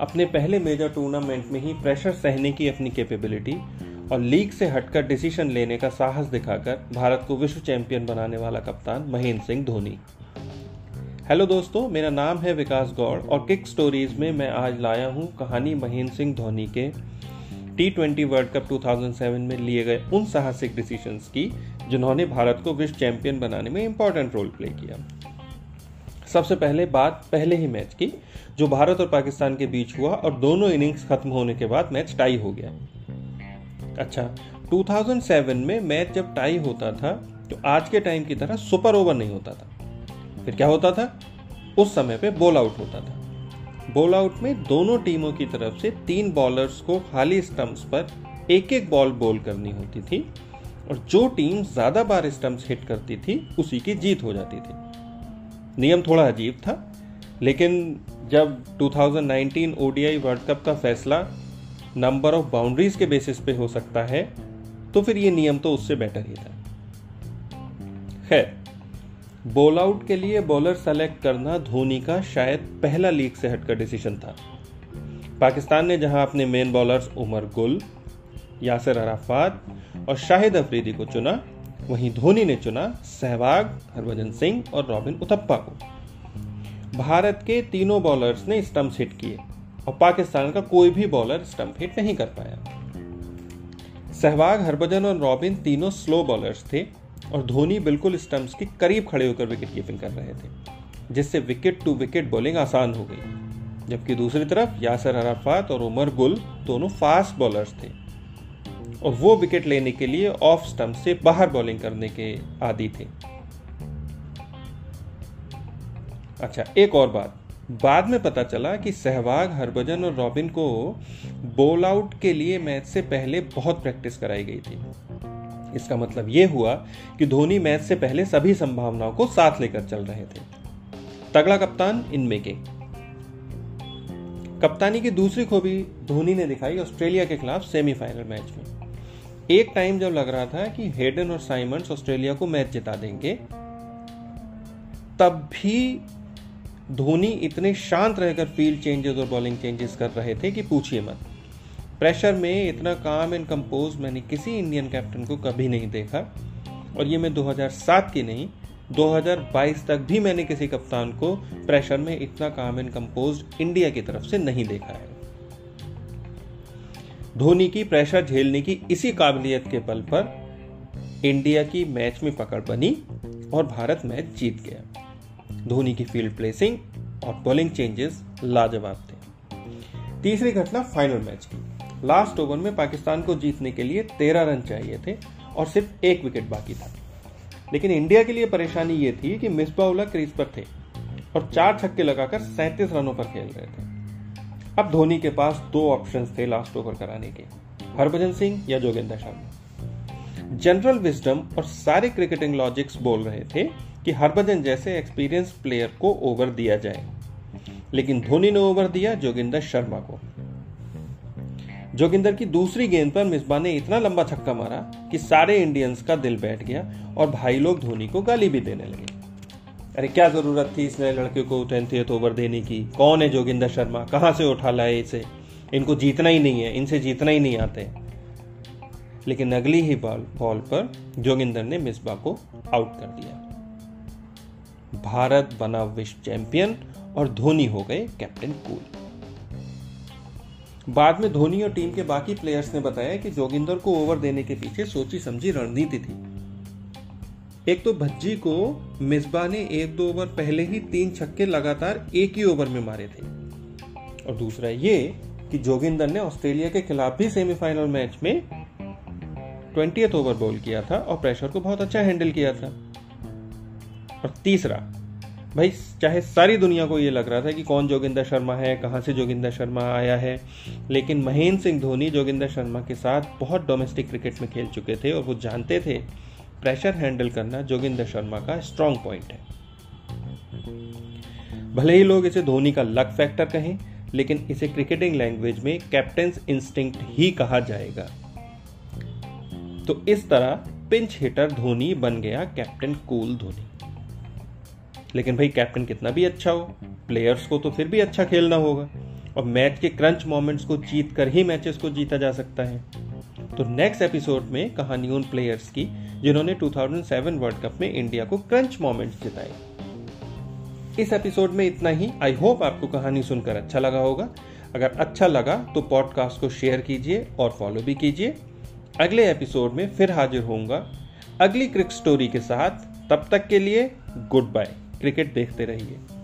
अपने पहले major tournament में ही प्रेशर सहने की अपनी कैपेबिलिटी और लीग से हटकर डिसीज़न लेने का साहस दिखाकर भारत को विश्व चैंपियन बनाने वाला कप्तान महेंद्र सिंह धोनी। हेलो दोस्तों, मेरा नाम है विकास गौड़ और किक स्टोरीज में मैं आज लाया हूँ कहानी महेंद्र सिंह धोनी के टी ट्वेंटी वर्ल्ड कप 2007 में लिए गए उन साहसिक डिसीजंस की, जिन्होंने भारत को विश्व चैंपियन बनाने में इंपॉर्टेंट रोल प्ले किया। सबसे पहले बात पहले ही मैच की, जो भारत और पाकिस्तान के बीच हुआ और दोनों इनिंग्स खत्म होने के बाद मैच टाई हो गया। अच्छा 2007 में मैच जब टाई होता था तो आज के टाइम की तरह सुपर ओवर नहीं होता था। फिर क्या होता था? उस समय पे बॉल आउट होता था। बॉल आउट में दोनों टीमों की तरफ़ से तीन बॉलर्स को खाली स्टंप्स पर एक एक बॉल बॉल करनी होती थी और जो टीम ज़्यादा बार स्टंप्स हिट करती थी, उसी की जीत हो जाती थी। नियम थोड़ा अजीब था, लेकिन जब 2019 ओडीआई वर्ल्ड कप का फैसला नंबर ऑफ़ बाउंड्रीज के बेसिस पे हो सकता है तो फिर ये नियम तो उससे बेटर ही था। खैर बॉल आउट के लिए बॉलर सेलेक्ट करना धोनी का शायद पहला लीग से हटकर डिसीज़न था। पाकिस्तान ने जहाँ अपने main bowlers Umar Gul, Yasser Arafat और शाहिद अफरीदी को चुना वहीं धोनी ने चुना सहवाग, हरभजन सिंह और रॉबिन उथप्पा को। भारत के तीनों बॉलर्स ने स्टंप्स हिट किए और पाकिस्तान का कोई भी बॉलर स्टंप हिट नहीं कर पाया। सहवाग, हरभजन और रॉबिन तीनों स्लो बॉलर्स थे और धोनी बिल्कुल स्टंप्स के करीब खड़े होकर विकेट कीपिंग कर रहे थे, जिससे विकेट टू विकेट बॉलिंग आसान हो गई। जबकि दूसरी तरफ़ यासर अराफात और उमर गुल दोनों फास्ट बॉलर्स थे। और वो विकेट लेने के लिए ऑफ़ स्टंप से बाहर बॉलिंग करने के आदि थे। अच्छा एक और बात। बाद में पता चला कि सहवाग, हरभजन और रॉबिन को बॉल आउट के लिए मैच से पहले बहुत प्रैक्टिस कराई गई थी। इसका मतलब यह हुआ कि धोनी मैच से पहले सभी संभावनाओं को साथ लेकर चल रहे थे। तगड़ा कप्तान इनमें के। कप्तानी की दूसरी खूबी धोनी ने दिखाई ऑस्ट्रेलिया के खिलाफ सेमीफाइनल मैच में। एक टाइम जब लग रहा था कि हेडन और साइमंड्स ऑस्ट्रेलिया को मैच जिता देंगे, तब भी धोनी इतने शांत रहकर फ़ील्ड चेंजेस और बॉलिंग चेंजेस कर रहे थे कि पूछिए मत। प्रेशर में इतना काम एंड कंपोज मैंने किसी इंडियन कैप्टन को कभी नहीं देखा, और ये मैं 2007 की नहीं 2022 तक भी मैंने किसी कप्तान को प्रेशर में इतना काम एंड कंपोज इंडिया की तरफ़ से नहीं देखा है। धोनी की प्रेशर झेलने की इसी काबिलियत के बल पर इंडिया की मैच में पकड़ बनी और भारत मैच जीत गया। धोनी की फ़ील्ड प्लेसिंग और बॉलिंग चेंजेस लाजवाब थे। तीसरी घटना फाइनल मैच की। लास्ट ओवर में पाकिस्तान को जीतने के लिए तेरह रन चाहिए थे और सिर्फ़ एक विकेट बाकी था। लेकिन इंडिया के लिए परेशानी ये थी कि मिसबाउला क्रीज पर थे और चार छक्के लगाकर सैंतीस रनों पर खेल रहे थे। अब धोनी के पास दो ऑप्शन थे लास्ट ओवर कराने के। हरभजन सिंह या जोगेंद्र शर्मा। जनरल विजडम और सारे क्रिकेटिंग लॉजिक्स बोल रहे थे कि हरभजन जैसे एक्सपीरियंस प्लेयर को ओवर दिया जाए। लेकिन धोनी ने ओवर दिया जोगिंदर शर्मा को। जोगिंदर की दूसरी गेंद पर मिसबा ने इतना लंबा छक्का मारा कि सारे इंडियंस का दिल बैठ गया और भाई लोग धोनी को गाली भी देने लगे। अरे, क्या ज़रूरत थी इस नए लड़के को टेंथ ओवर देने की? कौन है जोगिंदर शर्मा? कहाँ से उठा लाए इसे? इनको जीतना ही नहीं है, इनसे जीतना ही नहीं आते। लेकिन अगली ही बॉल बॉल पर जोगिंदर ने मिसबा को आउट कर दिया। भारत बना विश्व चैंपियन और धोनी हो गए कैप्टन कूल। बाद में धोनी और टीम के बाकी प्लेयर्स ने बताया कि जोगिंदर को ओवर देने के पीछे सोची समझी रणनीति थी। एक तो भज्जी को मिसबा ने एक दो ओवर पहले ही तीन छक्के लगातार एक ही ओवर में मारे थे। और दूसरा ये कि जोगिंदर ने ऑस्ट्रेलिया के खिलाफ भी सेमीफाइनल मैच में ट्वेंटी ओवर बॉल किया था और प्रेशर को बहुत अच्छा हैंडल किया था। और तीसरा, भाई, चाहे सारी दुनिया को ये लग रहा था कि कौन जोगिंदर शर्मा है, कहाँ से जोगिंदर शर्मा आया है, लेकिन महेंद्र सिंह धोनी जोगिंदर शर्मा के साथ बहुत डोमेस्टिक क्रिकेट में खेल चुके थे और वो जानते थे प्रेशर हैंडल करना जोगिंदर शर्मा का स्ट्रांग पॉइंट है। भले ही लोग इसे धोनी का लक फैक्टर कहें, लेकिन इसे क्रिकेटिंग लैंग्वेज में कैप्टन इंस्टिंक्ट ही कहा जाएगा। तो इस तरह पिंच हिटर धोनी बन गया कैप्टन कूल धोनी। लेकिन भाई कैप्टन कितना भी अच्छा हो प्लेयर्स को तो फिर भी अच्छा खेलना होगा। और मैच के क्रंच मोमेंट्स को जीत कर ही मैचेस को जीता जा सकता है। तो नेक्स्ट एपिसोड में कहानी उन प्लेयर्स की जिन्होंने 2007 वर्ल्ड कप में इंडिया को क्रंच मोमेंट्स जिताए। इस एपिसोड में इतना ही। आई होप आपको कहानी सुनकर अच्छा लगा होगा। अगर अच्छा लगा तो पॉडकास्ट को शेयर कीजिए और फॉलो भी कीजिए। अगले एपिसोड में फिर हाजिर होऊँगा। अगली क्रिक स्टोरी के साथ। तब तक के लिए गुड बाय क्रिकेट देखते रहिए।